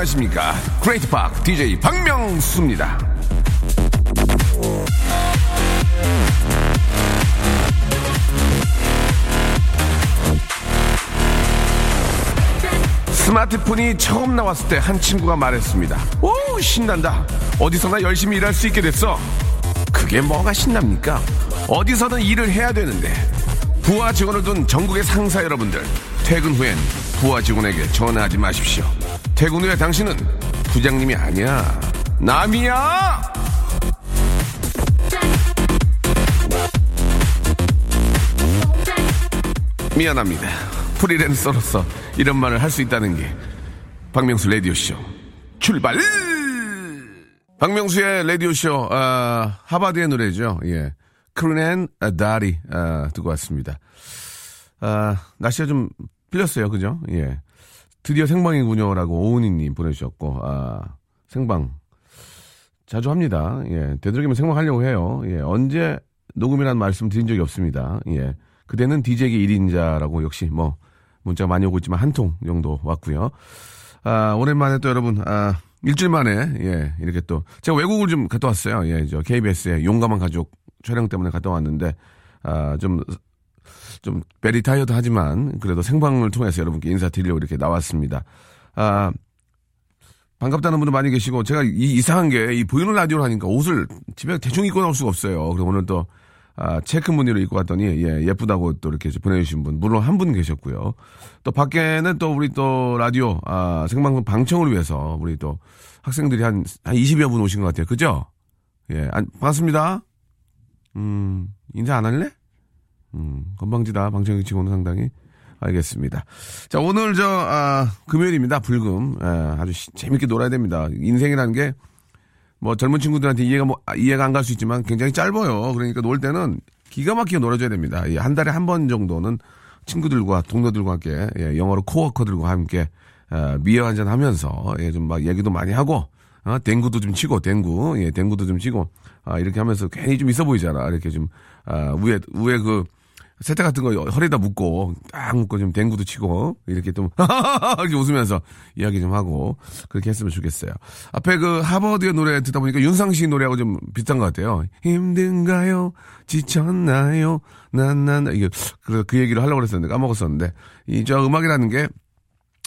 안녕하십니까. Great 박 DJ 박명수입니다. 스마트폰이 처음 나왔을 때 한 친구가 말했습니다 오 신난다. 어디서나 열심히 일할 수 있게 됐어. 그게 뭐가 신납니까? 어디서든 일을 해야 되는데. 부하 직원을 둔 전국의 상사 여러분들 퇴근 후엔 부하 직원에게 전화하지 마십시오 퇴근 후에 당신은 부장님이 아니야. 남이야! 미안합니다. 프리랜서로서 이런 말을 할 수 있다는 게 박명수 라디오쇼 출발! 박명수의 라디오쇼 아, 하바드의 노래죠. 예. 크루넨 다리 아, 듣고 왔습니다. 아, 날씨가 좀 풀렸어요. 그죠? 예. 드디어 생방이군요라고 오은희님 보내주셨고, 아, 생방. 자주 합니다. 예. 되도록이면 생방하려고 해요. 예. 언제 녹음이라는 말씀 드린 적이 없습니다. 예. 그대는 DJ계 1인자라고 역시 뭐, 문자 많이 오고 있지만 한 통 정도 왔고요. 아, 오랜만에 또 여러분, 아, 일주일 만에, 예, 이렇게 또, 제가 외국을 좀 갔다 왔어요. 예, 저 KBS의 용감한 가족 촬영 때문에 갔다 왔는데, 아, 좀 좀 베리타이어도 하지만 그래도 생방을 통해서 여러분께 인사드리려고 이렇게 나왔습니다. 아, 반갑다는 분들 많이 계시고 제가 이 이상한 게 이 보이는 라디오를 하니까 옷을 집에 대충 입고 나올 수가 없어요. 그래서 오늘 또 아, 체크 무늬로 입고 왔더니 예, 예쁘다고 또 이렇게 보내주신 분 물론 한 분 계셨고요. 또 밖에는 또 우리 또 라디오 아, 생방송 방청을 위해서 우리 또 학생들이 한, 한 20여 분 오신 것 같아요. 그죠? 예, 안, 반갑습니다. 음, 인사 안 할래? 음, 건방지다. 방청객 치고는 상당히. 알겠습니다. 자, 오늘 저, 아, 금요일입니다. 불금. 아, 아주 시- 재밌게 놀아야 됩니다. 인생이라는 게, 뭐, 젊은 친구들한테 이해가 뭐, 아, 이해가 안 갈 수 있지만 굉장히 짧아요. 그러니까 놀 때는 기가 막히게 놀아줘야 됩니다. 예, 한 달에 한 번 정도는 친구들과, 동료들과 함께, 예, 영어로 코워커들과 함께, 아, 미어 한잔 하면서, 예, 좀 막 얘기도 많이 하고, 어, 댕구도 좀 치고, 댕구, 예, 댕구도 좀 치고, 아, 이렇게 하면서 괜히 좀 있어 보이잖아. 이렇게 좀, 아, 위에, 위에 그, 세탁 같은 거 허리에다 묶고, 딱 묶고 좀 댕구도 치고, 이렇게 좀, 이렇게 웃으면서 이야기 좀 하고, 그렇게 했으면 좋겠어요. 앞에 그 하버드의 노래 듣다 보니까 윤상씨 노래하고 좀 비슷한 것 같아요. 힘든가요? 지쳤나요? 난, 난, 이게, 그래서 그 얘기를 하려고 그랬었는데 까먹었었는데, 이, 저 음악이라는 게,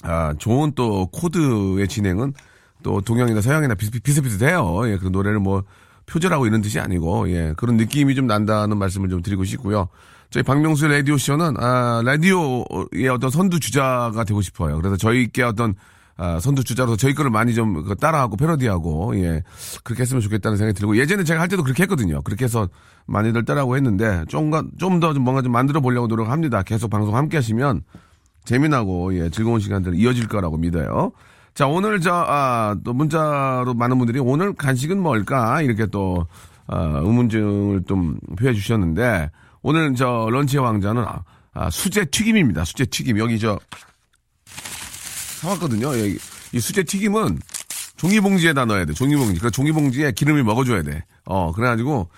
아, 좋은 또 코드의 진행은 또 동양이나 서양이나 비슷, 비슷비슷해요. 예, 그 노래를 뭐 표절하고 이런 뜻이 아니고, 예, 그런 느낌이 좀 난다는 말씀을 좀 드리고 싶고요. 저희 박명수 라디오 쇼는, 아, 라디오의 어떤 선두 주자가 되고 싶어요. 그래서 저희께 어떤, 아, 선두 주자로서 저희 거를 많이 좀그 따라하고 패러디하고, 예, 그렇게 했으면 좋겠다는 생각이 들고, 예전에 제가 할 때도 그렇게 했거든요. 그렇게 해서 많이들 따라하고 했는데, 좀, 좀 뭔가 좀 만들어 보려고 노력합니다. 계속 방송 함께 하시면, 재미나고 예, 즐거운 시간들 이어질 거라고 믿어요. 자 오늘 저또 문자로 많은 분들이 오늘 간식은 뭘까 이렇게 또 아, 의문증을 좀 표해 주셨는데 오늘 저 런치의 왕자는 아, 아, 수제 튀김입니다. 수제 튀김 여기 저 사왔거든요. 여기 이 수제 튀김은 종이봉지에다 넣어야 돼. 종이봉지. 그 종이봉지에 기름을 먹어줘야 돼. 어 그래가지고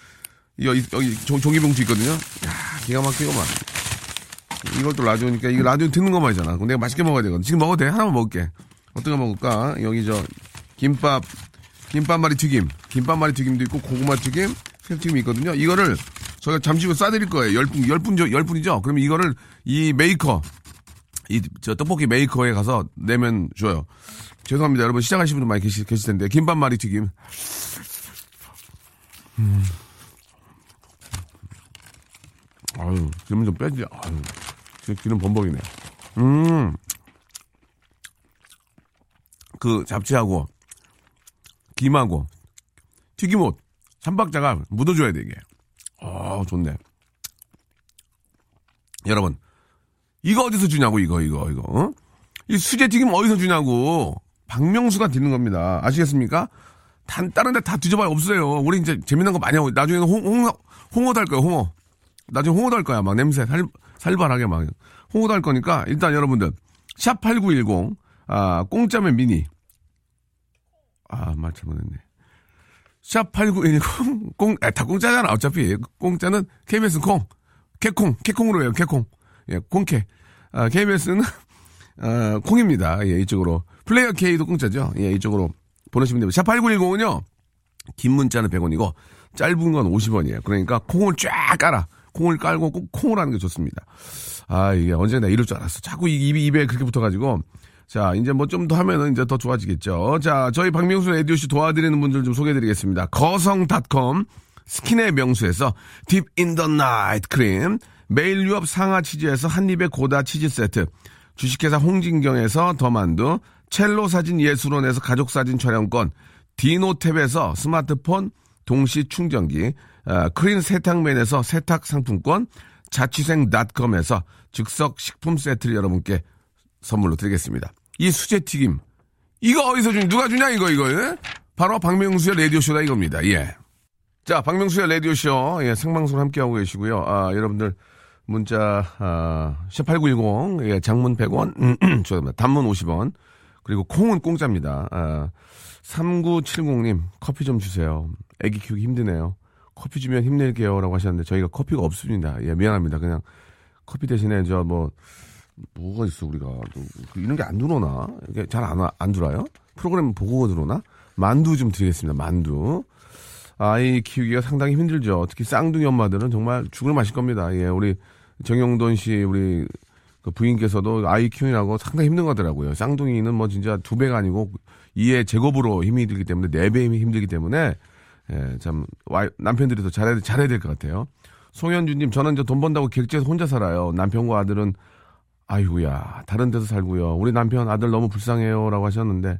여기 여기 종, 종이봉지 있거든요. 야 기가 막히고만. 이것도 라디오니까 이거 라디오 듣는 것만이잖아. 그럼 내가 맛있게 먹어야 되거든. 지금 먹어도 돼? 하나만 먹을게. 어떤 거 먹을까? 여기 저 김밥 김밥말이 튀김, 김밥말이 튀김도 있고 고구마 튀김, 새우튀김이 있거든요. 이거를 저희가 잠시 후에 싸드릴 거예요. 열 분, 열 분, 열 분이죠? 그러면 이거를 이 메이커, 이 저 떡볶이 메이커에 가서 내면 줘요. 죄송합니다. 여러분 시장하신 분들 많이 계시, 계실 텐데 김밥 말이 튀김. 아유, 기름 좀 빼지. 아유, 기름 범벅이네. 음. 그 잡채하고, 김하고, 튀김옷, 삼박자가 묻어줘야 돼, 이게. 아, 좋네. 여러분, 이거 어디서 주냐고, 이거, 이거, 이거, 어? 이 수제 튀김 어디서 주냐고. 박명수가 드는 겁니다. 아시겠습니까? 단, 다른 데 다 뒤져봐야 없어요. 우리 이제 재미난 거 많이 하고, 나중에는 홍, 홍, 홍어도 할 거예요, 홍어. 나중에 홍어도 할 거야. 막 냄새 살, 살벌하게 막. 홍어도 할 거니까 일단 여러분들 샵8910 아, 공짜면 미니. 아, 말 잘못했네. 샵8910, 공, 아, 다 공짜잖아, 어차피. 공짜는 KBS 콩. 개콩, 개콩으로 해요, 개콩. 예, 콩캐. 아, KBS는, 아, 콩입니다. 예, 이쪽으로. 플레이어 K도 공짜죠. 예, 이쪽으로 보내시면 됩니다. 샵8910은요, 긴 문자는 100원이고, 짧은 건 50원이에요. 그러니까 콩을 쫙 깔아. 콩을 깔고 꼭 콩을 하는 게 좋습니다. 아, 이게 언제나 이럴 줄 알았어. 자꾸 입이, 입에 그렇게 붙어가지고. 자, 이제 뭐 좀 더 하면은 이제 더 좋아지겠죠. 자, 저희 박명수 라디오 쇼 도와드리는 분들 좀 소개해드리겠습니다. 거성닷컴, 스킨의 명수에서 Deep in the Night 크림, 매일 유업 상하 치즈에서 한입의 고다 치즈 세트, 주식회사 홍진경에서 더만두, 첼로 사진 예술원에서 가족 사진 촬영권, 디노탭에서 스마트폰 동시 충전기, 어, 크린 세탁맨에서 세탁 상품권, 자취생닷컴에서 즉석 식품 세트를 여러분께 선물로 드리겠습니다. 이 수제 튀김 이거 어디서 주니 누가 주냐 이거 이거 예? 바로 박명수의 라디오 쇼다 이겁니다. 예. 자, 박명수의 라디오 쇼 예, 생방송 함께 하고 계시고요. 아, 여러분들 문자 아, 샵8910 예, 장문 100원, 음, 죄송합니다. 단문 50원. 그리고 콩은 공짜입니다. 아, 3970님 커피 좀 주세요. 애기 키우기 힘드네요. 커피 주면 힘낼게요 라고 하셨는데 저희가 커피가 없습니다. 예, 미안합니다. 그냥 커피 대신에 저 뭐 뭐가 있어 우리가 그 이런 게 안 들어오나 이게 잘 안 안 들어요? 프로그램 보고 들어오나? 만두 좀 드리겠습니다. 만두. 아이 키우기가 상당히 힘들죠. 특히 쌍둥이 엄마들은 정말 죽을 맛일 겁니다. 예, 우리 정영돈 씨 우리 그 부인께서도 아이 키우느라고 상당히 힘든 거더라고요. 쌍둥이는 뭐 진짜 두 배가 아니고 이에 제곱으로 힘이 들기 때문에 네 배 힘이 힘들기 때문에 예, 참 와, 남편들이 더 잘해야 잘해야 될 것 같아요. 송현주님 저는 이제 돈 번다고 객지에서 혼자 살아요. 남편과 아들은 아이고야 다른 데서 살고요. 우리 남편 아들 너무 불쌍해요라고 하셨는데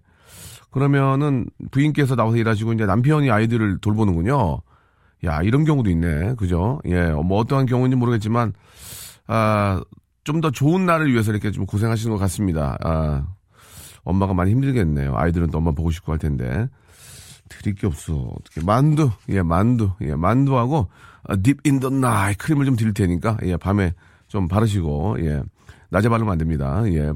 그러면은 부인께서 나와서 일하시고 이제 남편이 아이들을 돌보는군요. 야 이런 경우도 있네, 그죠? 예, 뭐 어떠한 경우인지 모르겠지만 아. 좀 더 좋은 날을 위해서 이렇게 좀 고생하시는 것 같습니다. 아, 엄마가 많이 힘들겠네요. 아이들은 또 엄마 보고 싶고 할 텐데. 드릴 게 없어. 어떻게 만두, 예, 만두, 예, 만두하고 Deep in the Night 크림을 좀 드릴 테니까 예, 밤에 좀 바르시고 예, 낮에 바르면 안 됩니다. 예,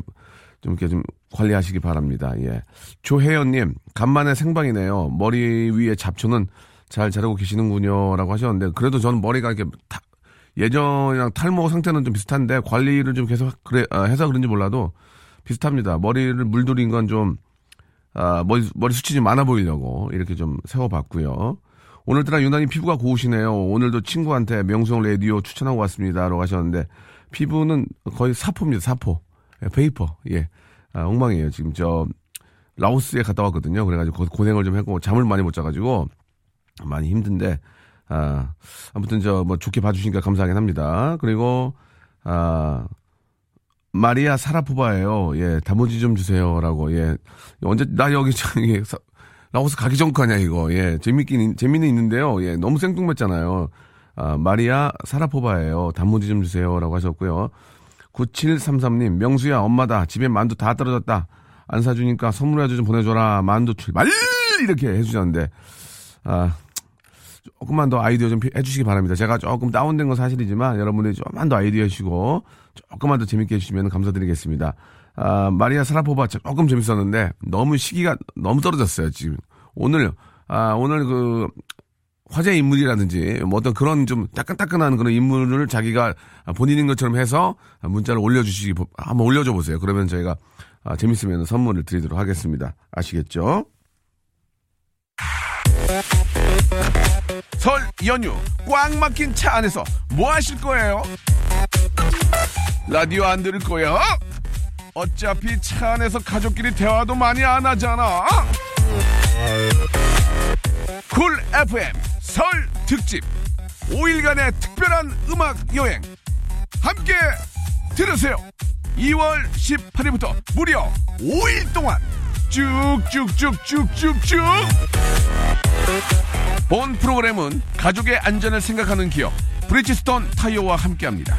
좀 이렇게 좀 관리하시기 바랍니다. 예, 조혜연님 간만에 생방이네요. 머리 위에 잡초는 잘 자라고 계시는군요 라고 하셨는데 그래도 저는 머리가 이렇게 타, 예전이랑 탈모 상태는 좀 비슷한데 관리를 좀 계속 그래 아, 해서 그런지 몰라도 비슷합니다. 머리를 물들인 건 좀 아, 머리 머리 숱이 좀 많아 보이려고 이렇게 좀 세워봤고요. 오늘따라 유난히 피부가 고우시네요. 오늘도 친구한테 명수 라디오 추천하고 왔습니다 라고 하셨는데 피부는 거의 사포입니다. 사포, 예, paper. 예, 아, 엉망이에요. 지금 저 라오스에 갔다 왔거든요. 그래가지고 고생을 좀 했고 잠을 많이 못 자가지고 많이 힘든데 아, 아무튼 저 뭐 좋게 봐주시니까 감사하긴 합니다. 그리고 아 마리아 사라포바예요. 예, 단무지 좀 주세요라고. 예, 언제 나 여기 저기 라오스 가기 전까냐 이거. 예, 재밌긴 재미는 있는데요. 예, 너무 생뚱맞잖아요. 아, 마리아 사라포바예요. 단무지 좀 주세요라고 하셨고요. 9733님, 명수야, 엄마다. 집에 만두 다 떨어졌다. 안 사주니까 선물해줘 좀 보내줘라. 만두 출발! 이렇게 해주셨는데, 아, 조금만 더 아이디어 좀 해주시기 바랍니다. 제가 조금 다운된 건 사실이지만 여러분들이 조금만 더 아이디어 해주시고 조금만 더 재밌게 해주시면 감사드리겠습니다. 아, 마리아 사라포바 조금 재밌었는데 너무 시기가 너무 떨어졌어요. 지금 오늘 아, 오늘 그 화제 인물이라든지 뭐 어떤 그런 좀 따끈따끈한 그런 인물을 자기가 본인인 것처럼 해서 문자를 올려주시기 한번 올려줘 보세요. 그러면 저희가 아, 재밌으면 선물을 드리도록 하겠습니다. 아시겠죠? 설 연휴 꽉 막힌 차 안에서 뭐 하실 거예요? 라디오 안 들을 거야? 어차피 차 안에서 가족끼리 대화도 많이 안 하잖아. 쿨 FM 설 특집 5일간의 특별한 음악 여행 함께 들으세요. 2월 18일부터 무려 5일 동안 쭉쭉쭉쭉쭉쭉 본 프로그램은 가족의 안전을 생각하는 기업 브리지스톤 타이어와 함께합니다.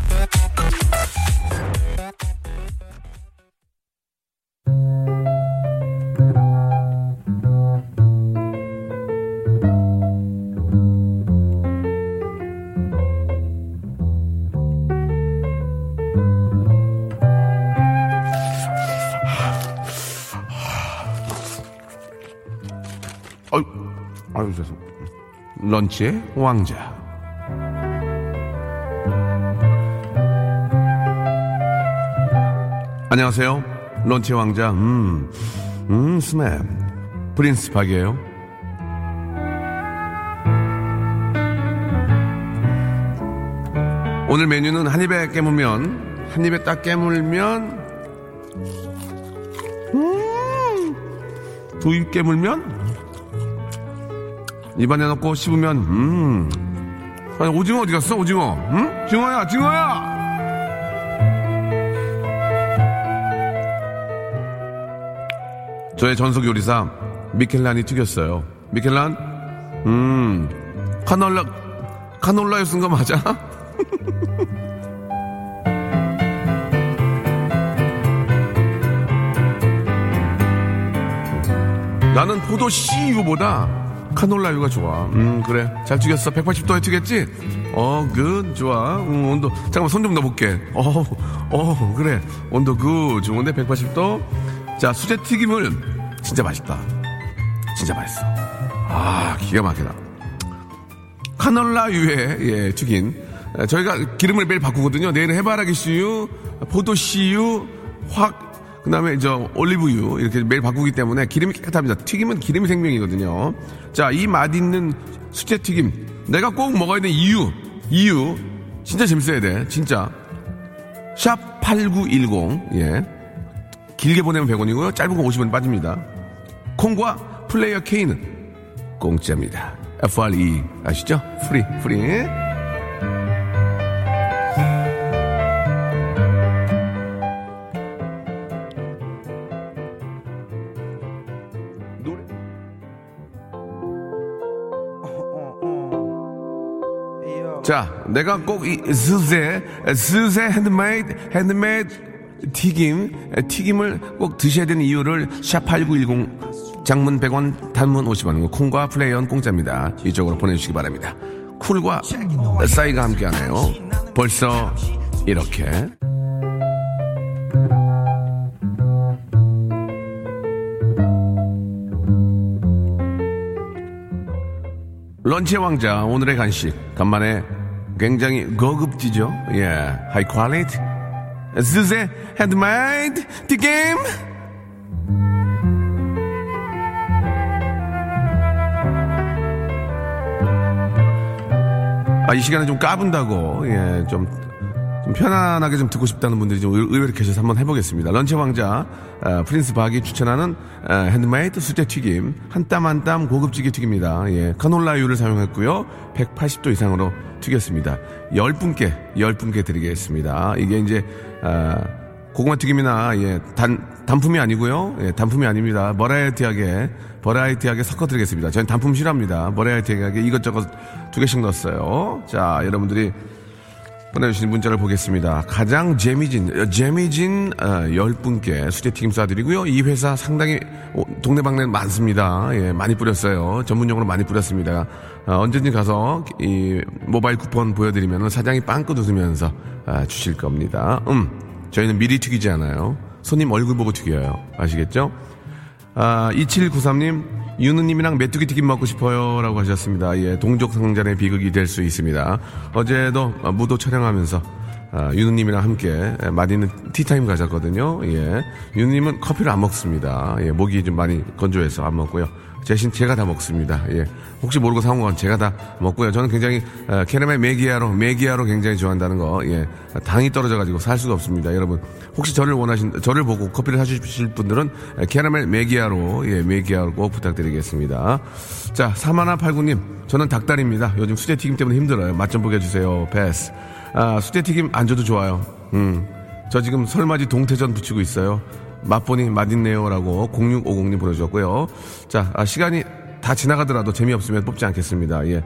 런치의 왕자. 안녕하세요. 런치의 왕자. 음, 음, 스맵. 프린스 박이에요. 오늘 메뉴는 한 입에 깨물면, 한 입에 딱 깨물면, 음, 두입 깨물면, 입안에 넣고 씹으면, 음. 아니, 오징어 어디 갔어, 오징어? 응? 징어야, 징어야! 저의 전속 요리사, 미켈란이 튀겼어요. 미켈란? 음, 카놀라, 카놀라에 쓴거 맞아? 나는 포도씨유보다 카놀라유가 좋아. 음, 그래. 잘 튀겼어. 180도에 튀겼지? 어, good. 좋아. 음, 온도. 잠깐만, 손 좀 넣어볼게. 어, 어, 그래. 온도 good. 좋은데, 180도. 자, 수제 튀김을 진짜 맛있다. 진짜 맛있어. 아, 기가 막히다. 카놀라유에, 예, 튀긴. 에, 저희가 기름을 매일 바꾸거든요. 내일은 해바라기 씨유, 포도 씨유, 확, 그 다음에 저 올리브유 이렇게 매일 바꾸기 때문에 기름이 깨끗합니다. 튀김은 기름이 생명이거든요. 자, 이 맛있는 수제 튀김. 내가 꼭 먹어야 되는 이유. 이유. 진짜 재밌어야 돼. 진짜. 샵 8910. 예. 길게 보내면 100원이고요. 짧은 거 50원 빠집니다. 콩과 플레이어 K는 공짜입니다. FREE 아시죠? free, free. 자, 내가 꼭 이 수제, 수제 handmade, handmade 튀김, 튀김을 꼭 드셔야 되는 이유를 샵8910 장문 100원, 단문 50원, 콩과 플레이어 공짜입니다. 이쪽으로 보내주시기 바랍니다. 쿨과 싸이가 함께하네요. 벌써 이렇게. 런치의 왕자 오늘의 간식 간만에 굉장히 고급지죠 예 high quality 수제 handmade 튀김 아, 이 시간에 좀 까분다고 예 좀 좀 편안하게 좀 듣고 싶다는 분들이 좀 의- 의외로 계셔서 한번 해보겠습니다. 런치 왕자 아, Prince 박이 추천하는 아, 핸드메이드 수제 튀김 한 땀 한 땀 고급지게 튀깁니다. 예, 카놀라유를 사용했고요. 180도 이상으로 튀겼습니다. 10분께 10분께 드리겠습니다. 이게 이제 아, 고구마 튀김이나 예, 단 단품이 아니고요. 예, 단품이 아닙니다. variety하게 variety하게 섞어 드리겠습니다. 저는 단품 싫어합니다. variety하게 이것저것 두 개씩 넣었어요. 자, 여러분들이 보내주신 문자를 보겠습니다. 가장 재미진, 어, 재미진 어, 10분께 수제튀김 쏴드리고요. 이 회사 상당히 어, 동네방네 많습니다. 예, 많이 뿌렸어요. 전문용어로 많이 뿌렸습니다. 어, 언제든지 가서 이 모바일 쿠폰 보여드리면 사장이 빵긋 웃으면서 아, 주실 겁니다. 음, 저희는 미리 튀기지 않아요. 손님 얼굴 보고 튀겨요. 아시겠죠? 아, 2793님, 유느님이랑 메뚜기 튀김 먹고 싶어요. 라고 하셨습니다. 예, 동족상잔의 비극이 될 수 있습니다. 어제도 아, 무도 촬영하면서 아, 유느님이랑 함께 예, 맛있는 티타임 가졌거든요. 예. 유느님은 커피를 안 먹습니다. 예, 목이 좀 많이 건조해서 안 먹고요. 대신 제가 다 먹습니다. 예. 혹시 모르고 사온 건 제가 다 먹고요. 저는 굉장히 어, 캐러멜 마키아토 마키아토 굉장히 좋아한다는 거. 예. 당이 떨어져 가지고 살 수가 없습니다. 여러분 혹시 저를 원하신 저를 보고 커피를 사주실 분들은 에, 캐러멜 마키아토 예, 마키아토 꼭 부탁드리겠습니다. 자, 사마나 팔구님 저는 닭다리입니다. 요즘 수제 튀김 때문에 힘들어요. 맛 좀 보게 해주세요. 패스. 아, 수제튀김 안 줘도 좋아요. 음. 저 지금 설맞이 동태전 붙이고 있어요. 맛보니 맛있네요라고 0650님 보내주셨고요. 자, 아, 시간이 다 지나가더라도 재미없으면 뽑지 않겠습니다. 예.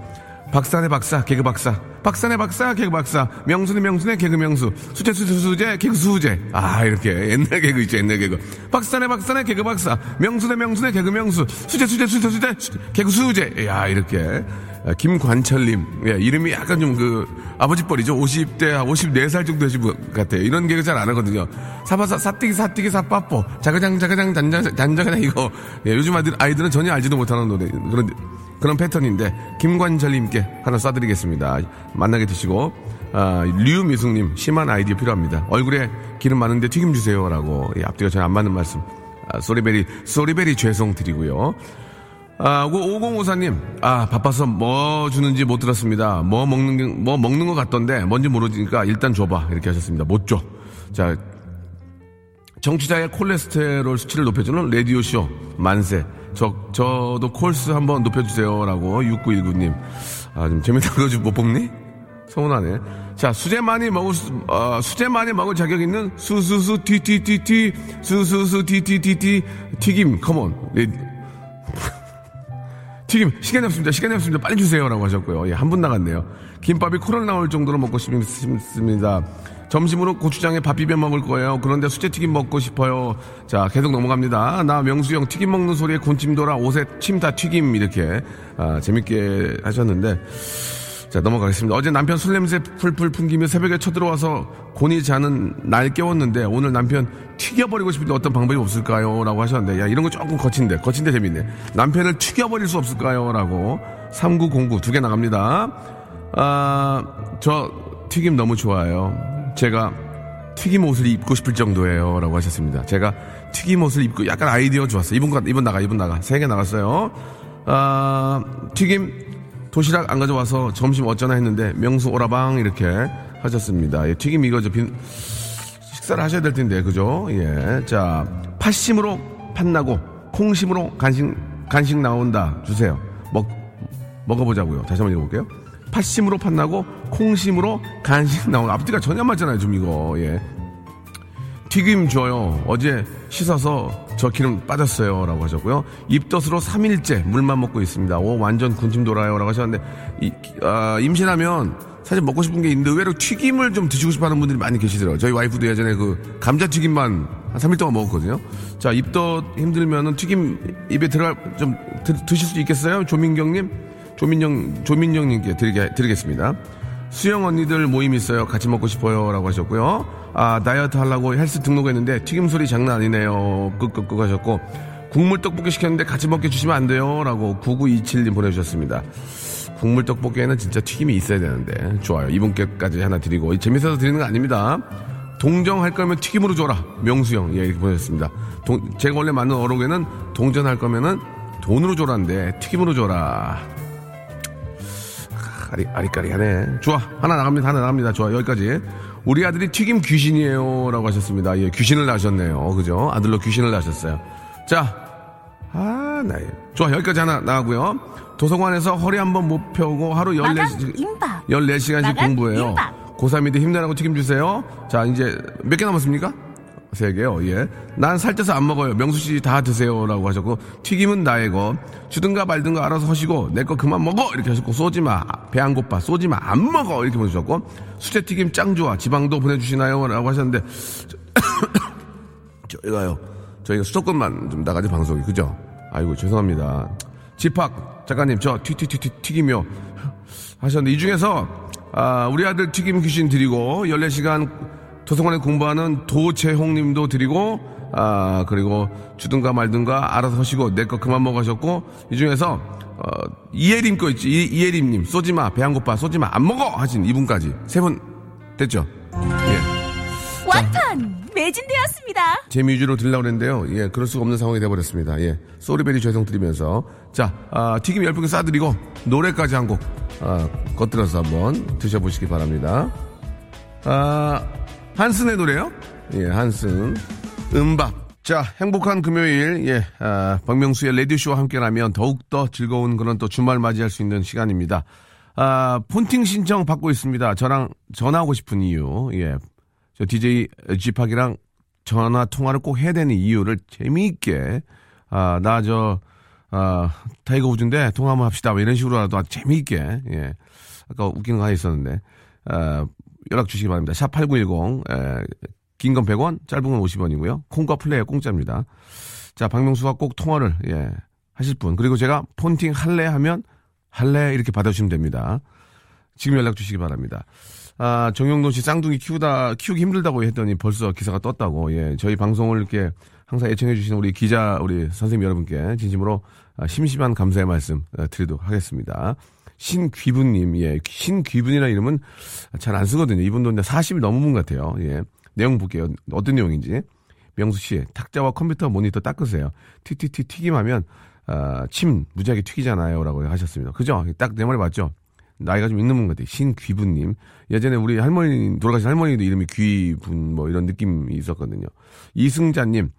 박사네 박사, 개그 박사. 박사네 박사, 개그 박사. 명수네 명수네, 개그 명수. 수제 수제 수제, 개그 수제. 아, 이렇게. 옛날 개그 있죠, 옛날 개그. 박사네 박사네, 개그 박사. 명수네 명수네, 개그 명수. 수제 수제 수제 수제, 수- 개그 수제. 야, 이렇게. 아, 김관철님. 예, 이름이 약간 좀 그, 아버지 뻘이죠. 50대, 54살 정도 되신 분 같아요. 이런 개그 잘 안 하거든요. 사바사, 사띠기, 사띠기, 사빠뽀. 자가장, 자가장, 단장, 단장장, 이거. 예, 요즘 아이들, 아이들은 전혀 알지도 못하는 노래. 그런, 그런 패턴인데 김관절님께 하나 쏴드리겠습니다. 만나게 드시고 아, 류미숙님 심한 아이디어 필요합니다. 얼굴에 기름 많은데 튀김 주세요라고 예, 앞뒤가 잘 안 맞는 말씀. 아, 소리베리 소리베리 죄송 드리고요. 아, 5054님, 아, 바빠서 뭐 주는지 못 들었습니다. 뭐 먹는, 뭐 먹는 것 같던데, 뭔지 모르니까 일단 줘봐. 이렇게 하셨습니다. 못 줘. 자, 정치자의 콜레스테롤 수치를 높여주는 라디오쇼, 만세. 저, 저도 콜스 한번 높여주세요. 라고, 6919님. 아, 좀 재밌는 거좀못 뽑니? 서운하네. 자, 수제 많이 먹을, 수, 어, 수제 많이 먹을 자격 있는 수수수 티티티티, 수수수 티티티티, 튀김, 컴온. 네. 튀김 시간이 없습니다. 시간이 없습니다. 빨리 주세요라고 하셨고요. 예, 한 분 나갔네요. 김밥이 코로나 나올 정도로 먹고 싶습니다. 점심으로 고추장에 밥 비벼 먹을 거예요. 그런데 수제튀김 먹고 싶어요. 자, 계속 넘어갑니다. 나 명수형 튀김 먹는 소리에 군침 돌아 옷에 침 다 튀김 이렇게 아, 재밌게 하셨는데 자, 넘어가겠습니다. 어제 남편 술 냄새 풀풀 풍기며 새벽에 쳐들어와서 곤히 자는 날 깨웠는데 오늘 남편 튀겨버리고 싶은데 어떤 방법이 없을까요? 라고 하셨는데 야, 이런 거 조금 거친데, 거친데 재밌네. 남편을 튀겨버릴 수 없을까요? 라고 3909 두 개 나갑니다. 아, 저 튀김 너무 좋아요. 제가 튀김 옷을 입고 싶을 정도예요. 라고 하셨습니다. 제가 튀김 옷을 입고 약간 아이디어 좋았어요. 이분, 이분 나가, 이분 나가. 세 개 나갔어요. 아, 튀김 도시락 안 가져와서 점심 어쩌나 했는데 명수 오라방 이렇게 하셨습니다. 예, 튀김 이거 저 빈, 식사를 하셔야 될 텐데 그죠? 예, 자 팥심으로 팥나고 콩심으로 간식 간식 나온다 주세요. 먹 먹어보자고요. 다시 한번 읽어볼게요. 팥심으로 팥나고 콩심으로 간식 나온 앞뒤가 전혀 맞잖아요. 좀 이거 예. 튀김 줘요. 어제 씻어서 저 기름 빠졌어요. 라고 하셨고요. 입덧으로 3일째 물만 먹고 있습니다. 오, 완전 군침 돌아요. 라고 하셨는데, 이, 아, 임신하면 사실 먹고 싶은 게 있는데 의외로 튀김을 좀 드시고 싶어 하는 분들이 많이 계시더라고요. 저희 와이프도 예전에 그 감자튀김만 한 3일 동안 먹었거든요. 자, 입덧 힘들면은 튀김 입에 들어갈, 좀 드, 드실 수 있겠어요? 조민경님? 조민영, 조민영님께 드리게, 드리겠습니다. 수영 언니들 모임 있어요. 같이 먹고 싶어요. 라고 하셨고요. 아, 다이어트 하려고 헬스 등록했는데 튀김 소리 장난 아니네요. 끄끄끄 하셨고. 국물 떡볶이 시켰는데 같이 먹게 주시면 안 돼요. 라고 9927님 보내주셨습니다. 국물 떡볶이에는 진짜 튀김이 있어야 되는데. 좋아요. 이분께까지 하나 드리고. 재밌어서 드리는 거 아닙니다. 동정 할 거면 튀김으로 줘라. 명수형. 예, 이렇게 보내셨습니다. 동, 제가 원래 맞는 어록에는 동전 할 거면은 돈으로 줘라인데 튀김으로 줘라. 아리, 아리까리하네. 좋아. 하나 나갑니다. 하나 나갑니다. 좋아. 여기까지. 우리 아들이 튀김 귀신이에요. 라고 하셨습니다. 예, 귀신을 낳으셨네요. 그죠? 아들로 귀신을 낳으셨어요. 자. 아, 나 좋아. 여기까지 하나 나가고요. 도서관에서 허리 한번 못 펴고 하루 14시, 14시간씩 공부해요. 임박. 고3인데 힘내라고 튀김 주세요. 자, 이제 몇 개 남았습니까? 세 개요. 예. 난 살쪄서 안 먹어요. 명수 씨 다 드세요라고 하셨고 튀김은 나의 거. 주든가 말든가 알아서 하시고 내 거 그만 먹어 이렇게 하셨고 쏘지 마. 배 안 고파. 쏘지 마. 안 먹어 이렇게 보내주셨고 수제 튀김 짱 좋아. 지방도 보내주시나요?라고 하셨는데 저희가요. 저희가 수도권만 좀 나가지 방송이 그죠? 아이고 죄송합니다. 집합 작가님 저 튀튀튀튀 튀김이요 하셨는데 이 중에서 아, 우리 아들 튀김 귀신 드리고 14시간 도서관에 공부하는 도채홍 님도 드리고, 아, 그리고 주든가 말든가 알아서 하시고, 내 거 그만 먹으셨고, 이 중에서, 어, 이예림 거 있지, 이, 이예림 님, 쏘지 마, 배안 고파, 쏘지 마, 안 먹어! 하신 이분까지. 세 분, 됐죠? 예. 완판! 매진되었습니다. 재미 위주로 들려고 했는데요. 예, 그럴 수가 없는 상황이 돼버렸습니다. 예. 소리베리 죄송 드리면서. 자, 아, 튀김 10분 싸드리고, 노래까지 한 곡, 아, 겉들어서 한번 드셔보시기 바랍니다. 아, 한슨의 노래요? 예, 한슨. 음박. 자, 행복한 금요일, 예, 아, 박명수의 레디쇼와 함께라면 더욱더 즐거운 그런 또 주말 맞이할 수 있는 시간입니다. 아, 폰팅 신청 받고 있습니다. 저랑 전화하고 싶은 이유, 예. 저 DJ 지팍이랑 전화 통화를 꼭 해야 되는 이유를 재미있게, 아, 나 저, 아, 타이거 우즈인데 통화 한번 합시다. 뭐 이런 식으로라도 재미있게, 예. 아까 웃기는 거 하나 있었는데, 아, 연락 주시기 바랍니다. 샵 8910, 에, 긴건 100원, 짧은 건 50원이고요. 콩과 플레이어 공짜입니다. 자, 박명수가 꼭 통화를, 예, 하실 분. 그리고 제가 폰팅 할래 하면, 할래 이렇게 받아주시면 됩니다. 지금 연락 주시기 바랍니다. 아, 정용돈 씨 쌍둥이 키우다, 키우기 힘들다고 했더니 벌써 기사가 떴다고, 예, 저희 방송을 이렇게 항상 애청해주시는 우리 기자, 우리 선생님 여러분께 진심으로 아, 심심한 감사의 말씀 어, 드리도록 하겠습니다. 신귀분님, 예, 신귀분이라는 이름은 잘 안 쓰거든요. 이분도 이제 40이 넘은 분 같아요. 예. 내용 볼게요. 어떤 내용인지. 명수 씨, 탁자와 컴퓨터 모니터 닦으세요. 튀튀튀 튀김하면, 아, 침 무지하게 튀기잖아요. 라고 하셨습니다. 그죠? 딱 내 말이 맞죠? 나이가 좀 있는 분 같아요. 신귀분님. 예전에 우리 할머니, 돌아가신 할머니도 이름이 귀분, 뭐 이런 느낌이 있었거든요. 이승자님,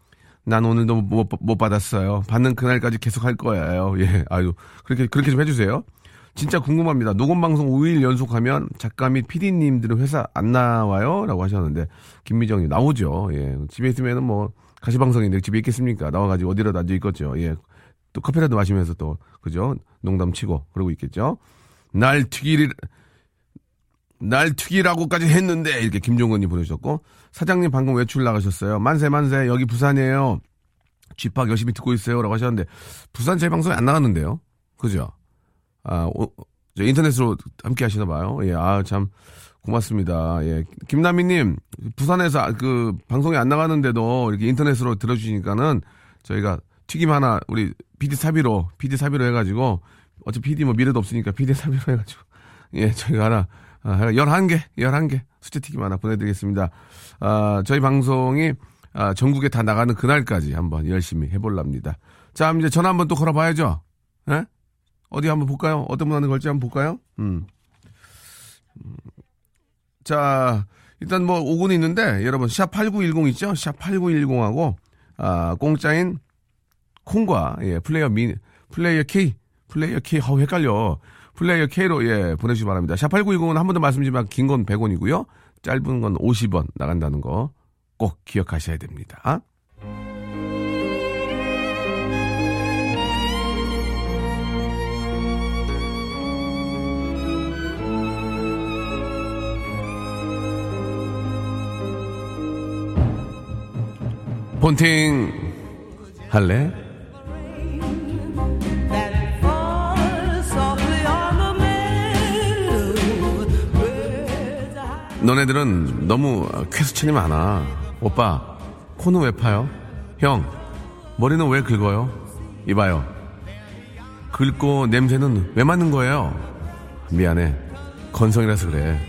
난 오늘도 못, 못 받았어요. 받는 그날까지 계속 할 거예요. 예, 아유, 그렇게, 그렇게 좀 해주세요. 진짜 궁금합니다. 녹음 방송 5일 연속하면 작가 및 PD님들은 회사 안 나와요? 라고 하셨는데, 김미정님, 나오죠. 예. 집에 있으면은 뭐, 가시방송인데 집에 있겠습니까? 나와가지고 어디라도 앉아 있겠죠. 예. 또 커피라도 마시면서 또, 그죠? 농담 치고, 그러고 있겠죠. 날 튀기를, 날 튀기라고까지 했는데, 이렇게 김종건님 보내주셨고, 사장님 방금 외출 나가셨어요. 만세, 만세, 여기 부산이에요. 쥐팍 열심히 듣고 있어요. 라고 하셨는데, 부산 제 방송에 안 나갔는데요. 그죠? 아, 오, 저 인터넷으로 함께 하시나 봐요. 예, 아, 참, 고맙습니다. 예. 김남희님, 부산에서 아, 그, 방송에 안 나가는데도 이렇게 인터넷으로 들어주시니까는 저희가 튀김 하나, 우리 PD 사비로, PD 사비로 해가지고, 어차피 PD 뭐 미래도 없으니까 PD 사비로 해가지고, 예, 저희가 하나, 아, 11개, 11개 수제 튀김 하나 보내드리겠습니다. 아, 저희 방송이, 아, 전국에 다 나가는 그날까지 한번 열심히 해볼랍니다. 자, 이제 전화 한번 또 걸어봐야죠. 예? 어디 한번 볼까요? 어떤 분 하는 걸지 한번 볼까요? 음. 음. 자, 일단 뭐 오군이 있는데 여러분 샵 8910 있죠? 샵 8910하고 아, 공짜인 콩과 예, 플레이어 미 플레이어 K 플레이어 K 아우 헷갈려. 플레이어 K로 예, 보내 주시기 바랍니다. 샵 8910은 한 번 더 말씀드리지만 긴 건 100원이고요. 짧은 건 50원 나간다는 거 꼭 기억하셔야 됩니다. 폰팅 할래? 너네들은 너무 퀘스천이 많아. 오빠, 코는 왜 파요? 형, 머리는 왜 긁어요? 이봐요. 긁고 냄새는 왜 맡는 거예요? 미안해. 건성이라서 그래.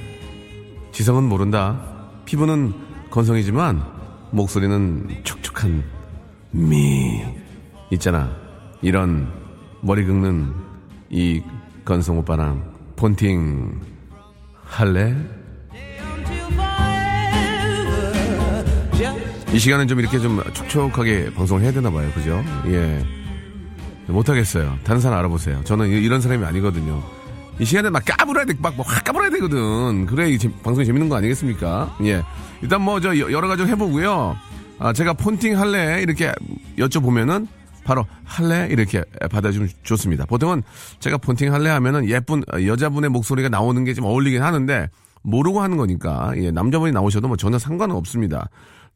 지성은 모른다. 피부는 건성이지만 목소리는 촉촉 한 미 있잖아. 이런 머리 긁는 이 건성 오빠랑 폰팅 할래? 이 시간은 좀 이렇게 좀 촉촉하게 방송을 해야 되나 봐요. 그죠? 예. 못하겠어요. 다른 사람 알아보세요. 저는 이런 사람이 아니거든요. 이 시간에 막 까불어야 돼, 막, 막확 까불어야 되거든. 그래야 이 방송이 재밌는 거 아니겠습니까? 예. 일단 뭐, 저, 여러 가지 해보고요. 아, 제가 폰팅 할래? 이렇게 여쭤보면은, 바로 할래? 이렇게 받아주면 좋습니다. 보통은 제가 폰팅 할래 하면은 예쁜 여자분의 목소리가 나오는 게 좀 어울리긴 하는데, 모르고 하는 거니까, 예, 남자분이 나오셔도 뭐 전혀 상관은 없습니다.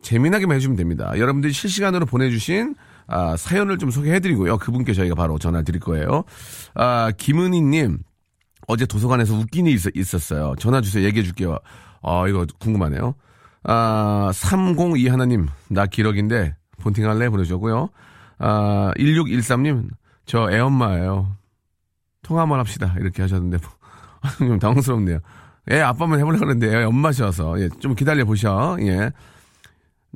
재미나게만 해주면 됩니다. 여러분들이 실시간으로 보내주신 아, 사연을 좀 소개해드리고요. 그분께 저희가 바로 전화 드릴 거예요. 아, 김은희님, 어제 도서관에서 웃긴 일이 있었, 어요 전화 주세요. 얘기해 줄게요. 아, 이거 궁금하네요. 아, 302 하나님, 나 기럭인데, 폰팅 할래? 보내주셨고요. 아, 1613님, 저 애엄마예요. 통화 한번 합시다. 이렇게 하셨는데, 좀 당황스럽네요. 애 아빠만 해보려고 그랬는데, 애 엄마셔서, 예, 좀 기다려 보셔. 예.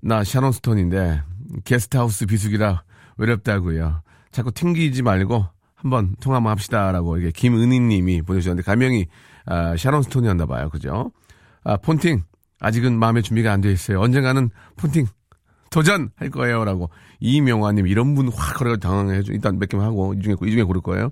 나 샤론 스톤인데, 게스트하우스 비수기라 외롭다고요. 자꾸 튕기지 말고, 한번 통화 한번 합시다라고 이게 김은희 님이 보내주셨는데 가명이 아, 샤론 스톤이었나 봐요, 그죠? 아, 폰팅 아직은 마음의 준비가 안 돼 있어요. 언젠가는 폰팅 도전할 거예요 라고 이명화님 이런 분 확 걸어 당황해줘. 일단 몇 개만 하고 이 중에 이 중에 고를 거예요.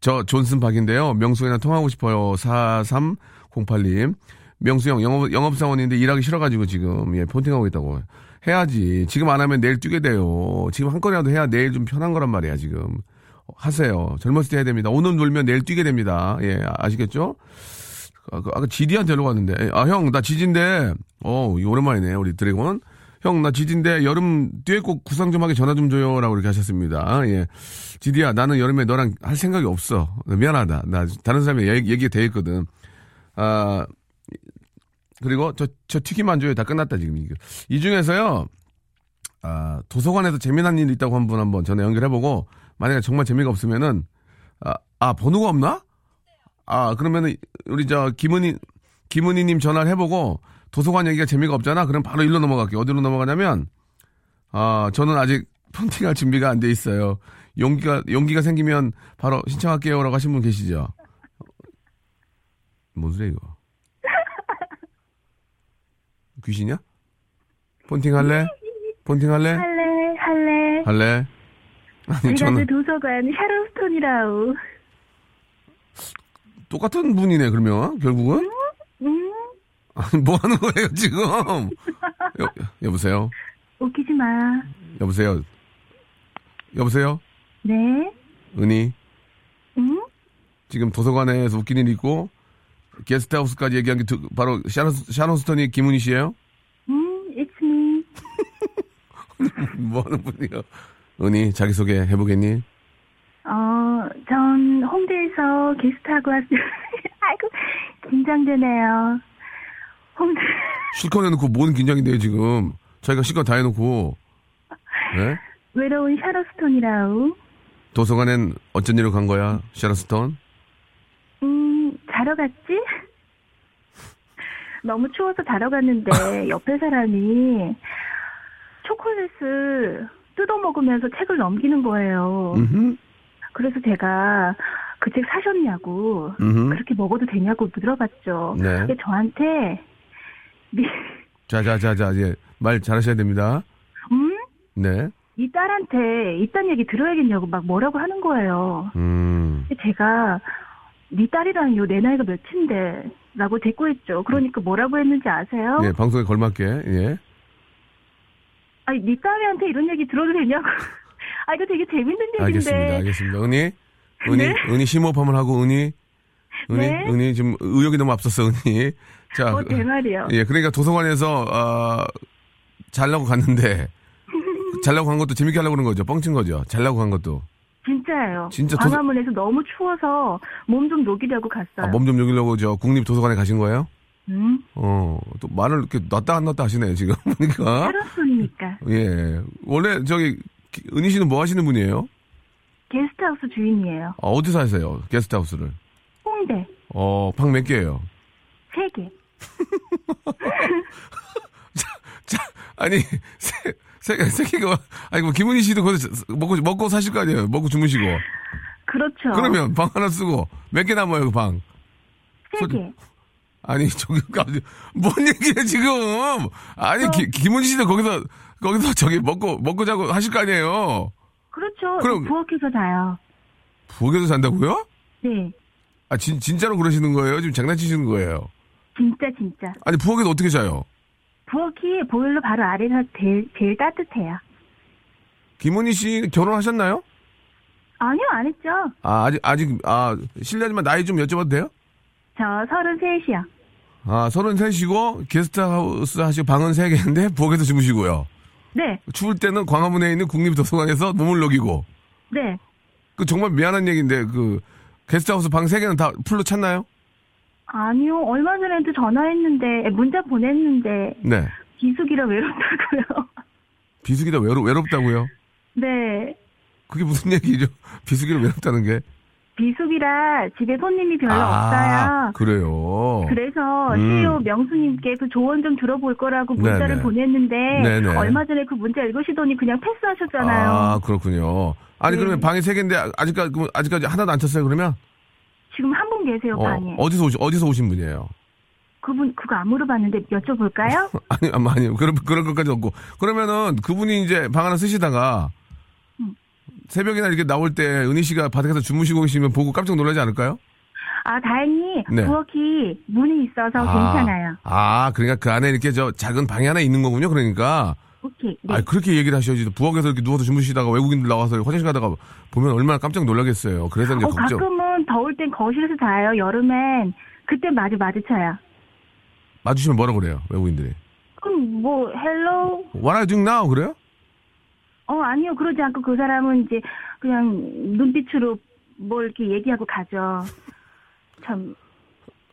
저 존슨 박인데요. 명수랑 통화하고 싶어요. 4308님. 명수 형 영업 영업사원인데 일하기 싫어가지고 지금 예, 폰팅하고 있다고 해야지. 지금 안 하면 내일 뛰게 돼요. 지금 한 건이라도 해야 내일 좀 편한 거란 말이야 지금. 하세요. 젊었을 때 해야 됩니다. 오늘 놀면 내일 뛰게 됩니다. 예, 아시겠죠? 아까, 그, 아까 지디한테 연락 왔는데, 아, 형, 나 지진데, 어, 오랜만이네, 우리 드래곤. 형, 나 지진데 여름 듀엣곡 구상 좀 하게 전화 좀 줘요. 라고 이렇게 하셨습니다. 예. 지디야, 나는 여름에 너랑 할 생각이 없어. 미안하다. 나 다른 사람이 얘기, 얘기 돼 있거든. 아, 그리고 저, 저 튀김 안 줘요. 다 끝났다, 지금. 이 중에서요, 아, 도서관에서 재미난 일 있다고 한 분 한번 전화 연결해보고, 만약에 정말 재미가 없으면은, 아, 아, 번호가 없나? 아, 그러면은, 우리 저, 김은희, 김은희 님 전화를 해 보고, 도서관 얘기가 재미가 없잖아? 그럼 바로 일로 넘어갈게요. 어디로 넘어가냐면, 아, 저는 아직 폰팅할 준비가 안 돼 있어요. 용기가, 용기가 생기면 바로 신청할게요. 라고 하신 분 계시죠? 뭔 소리야, 이거? 귀신이야? 폰팅 할래? 폰팅 할래? 할래, 할래. 할래? 아니, 저는 그 도서관 샤론스톤이라우. 똑같은 분이네, 그러면, 결국은? 음, 아니, 뭐 하는 거예요, 지금? 여, 여보세요? 웃기지 마. 여보세요? 여보세요? 네, 은희? 응? 지금 도서관에서 웃긴 일 있고, 게스트하우스까지 얘기한 게 두- 바로 샤론, 샤론 스턴이 김은희 씨예요 음, it's me. 뭐 하는 분이요? 은희, 자기소개 해보겠니? 게스트하고 왔어요. 아이고, 긴장되네요. 홍대, 실컷 해놓고 뭔 긴장인데요, 지금. 자기가 실컷 다 해놓고. 네? 외로운 샤론스톤이라우. 도서관엔 어쩐 일로 간 거야, 샤론스턴? 음, 자러 갔지? 너무 추워서 자러 갔는데 옆에 사람이 초콜릿을 뜯어 먹으면서 책을 넘기는 거예요. 음, 그래서 제가 그 책 사셨냐고 음. 그렇게 먹어도 되냐고 물어봤죠. 네. 근데 저한테 네, 자, 자, 자, 자, 예. 말 잘하셔야 됩니다. 음? 네. 이 딸한테 이딴 얘기 들어야겠냐고 막 뭐라고 하는 거예요. 음. 제가 네 딸이라니요 내 나이가 몇인데 라고 대꾸했죠. 그러니까 뭐라고 했는지 아세요? 예, 방송에 걸맞게, 예. 아니 네 딸한테 이런 얘기 들어도 되냐고. 아 이거 되게 재밌는 얘기인데. 알겠습니다, 알겠습니다. 은희? 은희, 네? 은희 심호흡 한번 하고, 은희? 은희? 네? 은희, 지금 의욕이 너무 앞섰어, 은희. 자. 어, 내 말이요. 예, 그러니까 도서관에서, 어, 잘라고 갔는데, 잘라고 간 것도 재밌게 하려고 그런 거죠. 뻥친 거죠. 잘라고 간 것도. 진짜예요. 진짜 도서- 광화문에서 너무 추워서 몸 좀 녹이려고 갔어요. 아, 몸좀 여기려고 저 국립도서관에 가신 거예요? 음, 어, 또 말을 이렇게 놨다 안 놨다 하시네요, 지금. 보니까. 하루손이니까 예. 원래 저기, 기- 은희 씨는 뭐 하시는 분이에요? 게스트하우스 주인이에요. 아, 어디서 하세요? 게스트하우스를. 홍대 어, 방 몇 개예요? 세 개. 자, 아니, 세, 세, 세 개가, 아니, 뭐, 김은희 씨도 거기서 먹고, 먹고 사실 거 아니에요? 먹고 주무시고. 그렇죠. 그러면 방 하나 쓰고, 몇 개 남아요, 그 방? 세 개. 아니, 저기, 아니, 뭔 얘기해, 지금! 아니, 기, 김은희 씨도 거기서, 거기서 저기 먹고, 먹고 자고 하실 거 아니에요? 그렇죠. 그럼- 부엌에서 자요. 부엌에서 잔다고요? 네. 아, 진, 진짜로 그러시는 거예요? 지금 장난치시는 거예요? 진짜 진짜. 아니, 부엌에서 어떻게 자요? 부엌이 보일러 바로 아래라 제일, 제일 따뜻해요. 김은희 씨 결혼하셨나요? 아니요, 안 했죠. 아, 아직, 아직, 아, 실례지만 나이 좀 여쭤봐도 돼요? 저 서른 셋이요. 아, 서른 셋이고, 게스트하우스 하시고 방은 세 개인데, 부엌에서 주무시고요. 네, 추울 때는 광화문에 있는 국립도서관에서 몸을 녹이고. 네. 그 정말 미안한 얘기인데, 그, 게스트하우스 방 세 개는 다 풀로 찼나요? 아니요, 얼마 전에도 전화했는데, 문자 보냈는데, 네. 비수기라 외롭다고요. 비수기다 외로, 외롭다고요? 네. 그게 무슨 얘기죠? 비수기로 외롭다는 게? 비수기라 집에 손님이 별로 아, 없어요. 그래요. 그래서 음. CEO 명수님께 그 조언 좀 들어볼 거라고 문자를 네네. 보냈는데 네네. 얼마 전에 그 문자 읽으시더니 그냥 패스하셨잖아요. 아, 그렇군요. 아니, 네. 그러면 방이 세 개인데, 아직까지, 그럼 아직까지 하나도 안 찼어요, 그러면? 지금 한 분 계세요 어, 방에. 어디서 오신, 어디서 오신 분이에요? 그분 그거 안 물어봤는데 여쭤볼까요? 아니, 아니, 아니, 그런, 그런 것까지 없고. 그러면은 그분이 이제 방 하나 쓰시다가 음. 새벽이나 이렇게 나올 때 은희 씨가 바닥에서 주무시고 계시면 보고 깜짝 놀라지 않을까요? 아 다행히 네. 부엌이 문이 있어서 괜찮아요. 아, 그러니까 그 안에 이렇게 저 작은 방이 하나 있는 거군요, 그러니까. 오케이. 네. 아 그렇게 얘기를 하셔야지. 부엌에서 이렇게 누워서 주무시다가 외국인들 나와서 화장실 가다가 보면 얼마나 깜짝 놀라겠어요. 그래서 이제 어, 걱정. 가끔은 더울 땐 거실에서 자요. 여름엔 그때 마주 마주쳐요. 마주치면 뭐라 그래요, 외국인들이. 그럼 뭐 hello? What are you doing now? 그래요? 어 아니요 그러지 않고 그 사람은 이제 그냥 눈빛으로 뭘 이렇게 얘기하고 가죠. 참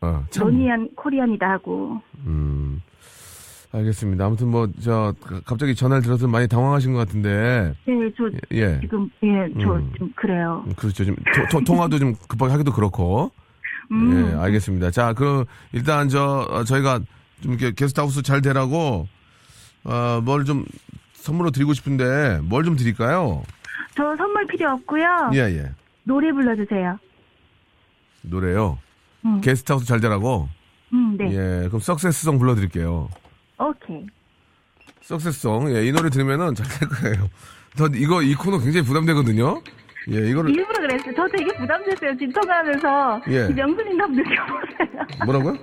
어, 참. 로니안 코리안이다 하고. 음. 알겠습니다. 아무튼 뭐, 저, 갑자기 전화를 들어서 많이 당황하신 것 같은데, 네, 저 예. 지금 예, 저 음. 좀 그래요. 그렇죠. 좀, 토- 토- 통화도 좀 급하게 하기도 그렇고. 음. 예, 알겠습니다. 자, 그럼, 일단 저, 어, 저희가 좀 이렇게 게스트하우스 잘 되라고, 어, 뭘 좀 선물로 드리고 싶은데, 뭘 좀 드릴까요? 저 선물 필요 없고요. 예, 예. 노래 불러주세요. 노래요. 음. 게스트하우스 잘 되라고? 음, 네. 예, 그럼 석세스송 불러드릴게요. 오케이. 석세스송. 예, 이 노래 들으면은 잘 될 거예요. 저 이거, 이 코너 굉장히 부담되거든요? 예, 이거를, 일부러 그랬어요. 저 되게 부담됐어요. 지금 통화하면서. 예. 이 명수님 한번 느껴보세요. 뭐라고요?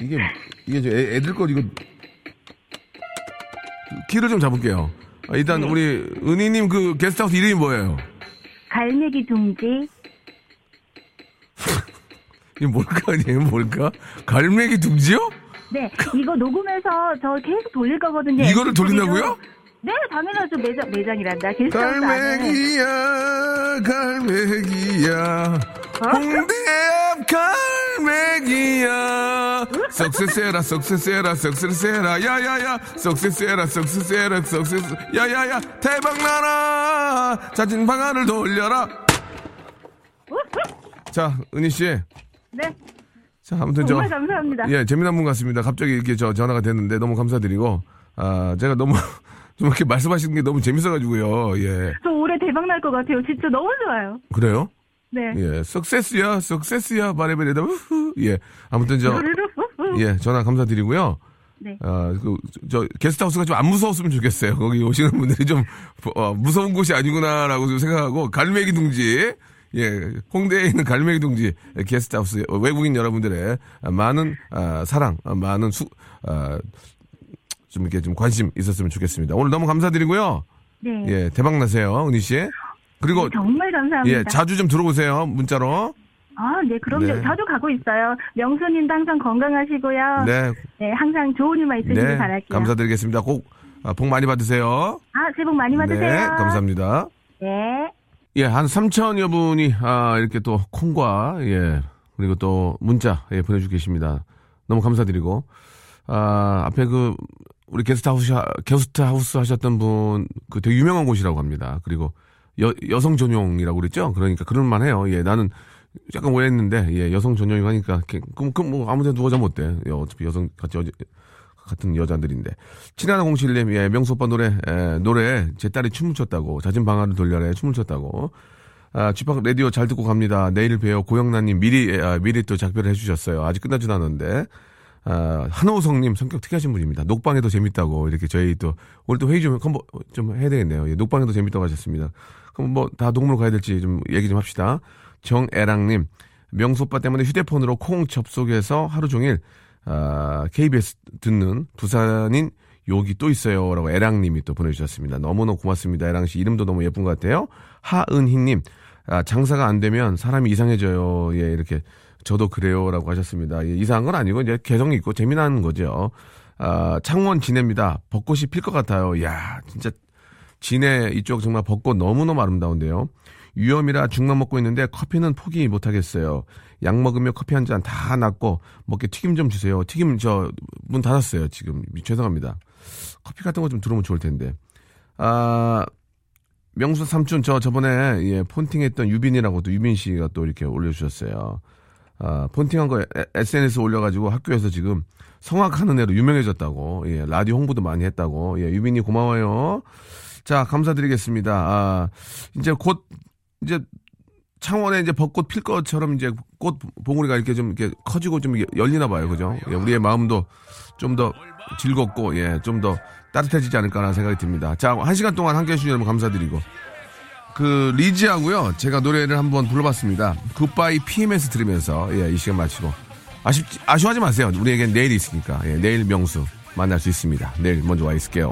이게, 이게 저 애, 애들 것 이거, 키를 좀 잡을게요. 아, 일단 네. 우리 은희님 그 게스트하우스 이름이 뭐예요? 갈매기 둥지. 이게 뭘까? 이게 뭘까? 갈매기 둥지요? 네, 이거 녹음해서 저 계속 돌릴 거거든요. 이거를 돌린다고요? 네, 당연하죠. 매장, 매장이란다. 갈매기야, 갈매기야, 홍대 앞 갈매기야. 석세세라, 석세세라, 석세세라, 야야야, 석세세라, 석세세라, 석세세, 야야야, 대박나라, 자진 방아를 돌려라. 자, 은희 씨. 네, 자, 아무튼 저. 정말 감사합니다. 예, 재미난 분 같습니다. 갑자기 이렇게 저 전화가 됐는데 너무 감사드리고, 아, 제가 너무, 좀 이렇게 말씀하시는 게 너무 재밌어가지고요. 예. 저 올해 대박 날 것 같아요. 진짜 너무 좋아요. 그래요? 네. 예, 석세스야, 석세스야, 바레베레다, 우후. 예. 아무튼 저. 예, 전화 감사드리고요. 네. 아, 그, 저, 게스트하우스가 좀 안 무서웠으면 좋겠어요. 거기 오시는 분들이 좀, 어, 무서운 곳이 아니구나라고 좀 생각하고, 갈매기 둥지, 예, 홍대에 있는 갈매기 둥지, 예, 게스트하우스, 어, 외국인 여러분들의 많은, 아, 사랑, 아, 많은 수, 아, 좀 이렇게 좀 관심 있었으면 좋겠습니다. 오늘 너무 감사드리고요. 네. 예, 대박 나세요, 은희 씨. 그리고, 정말 감사합니다. 예, 자주 좀 들어오세요, 문자로. 아, 네, 그럼요. 네. 자주 가고 있어요. 명수님도 항상 건강하시고요. 네. 네, 항상 좋은 일만 있으시길 네, 바랄게요. 감사드리겠습니다. 꼭, 아, 복 많이 받으세요. 아, 새해 복 많이 받으세요. 네, 감사합니다. 네. 예, 한 3천여 분이, 아, 이렇게 또 콩과, 예, 그리고 또 문자, 예, 보내주고 계십니다. 너무 감사드리고, 아, 앞에 그, 우리 게스트하우스, 하- 게스트하우스 하셨던 분, 그 되게 유명한 곳이라고 합니다. 그리고 여, 여성 전용이라고 그랬죠? 그러니까 그럴만 해요. 예, 나는 약간 오해했는데, 예, 여성 전용이고 하니까, 그, 그럼, 그럼 뭐 아무 데나 누워 자면 어때? 예, 어차피 여성, 같이 여자, 같은 여자들인데. 7107님, 예, 명수 오빠 노래, 예, 노래, 제 딸이 춤을 췄다고, 자진 방아를 돌려라, 춤을 췄다고. 아, 쥐팍 라디오 잘 듣고 갑니다. 내일 봬요. 고영란님 미리, 예, 아, 미리 또 작별을 해주셨어요. 아직 끝나진 않았는데. 아, 한호성님 성격 특이하신 분입니다. 녹방에도 재밌다고 이렇게 저희 또 오늘 또 회의 좀 컴보 좀 해야 되겠네요. 예, 녹방에도 재밌다고 하셨습니다. 그럼 뭐다 동물 가야 될지 좀 얘기 좀 합시다. 정애랑님 명수 오빠 때문에 휴대폰으로 콩 접속해서 하루 종일 아, KBS 듣는 부산인 여기 또 있어요 라고 애랑님이 또 보내주셨습니다. 너무너무 고맙습니다. 애랑 씨 이름도 너무 예쁜 것 같아요. 하은희님 아, 장사가 안 되면 사람이 이상해져요. 예 이렇게 저도 그래요라고 하셨습니다. 예, 이상한 건 아니고 이제 개성이 있고 재미난 거죠. 아, 창원 진해입니다. 벚꽃이 필 것 같아요. 야 진짜 진해 이쪽 정말 벚꽃 너무너무 아름다운데요. 위험이라 죽만 먹고 있는데 커피는 포기 못 하겠어요. 약 먹으며 커피 한 잔다 놨고 먹게 튀김 좀 주세요. 튀김 저 문 닫았어요. 지금 죄송합니다. 커피 같은 거 좀 들어오면 좋을 텐데. 아 명수 삼촌 저 저번에 예, 폰팅했던 유빈이라고 또 유빈 씨가 또 이렇게 올려주셨어요. 아 폰팅한 거 SNS 올려가지고 학교에서 지금 성악하는 애로 유명해졌다고 예, 라디오 홍보도 많이 했다고 예, 유빈이 고마워요. 자 감사드리겠습니다. 아 이제 곧 이제 창원에 이제 벚꽃 필 것처럼 이제 꽃 봉우리가 이렇게 좀 이렇게 커지고 좀 열리나 봐요. 그죠? 예, 우리의 마음도 좀 더 즐겁고, 예, 좀 더 따뜻해지지 않을까라는 생각이 듭니다. 자, 한 시간 동안 함께 여러분 감사드리고. 그, 리지하고요. 제가 노래를 한번 불러봤습니다. 굿바이 PMS 들으면서, 예, 이 시간 마치고. 아쉽, 아쉬워하지 마세요. 우리에겐 내일이 있으니까. 예, 내일 명수 만날 수 있습니다. 내일 먼저 와 있을게요.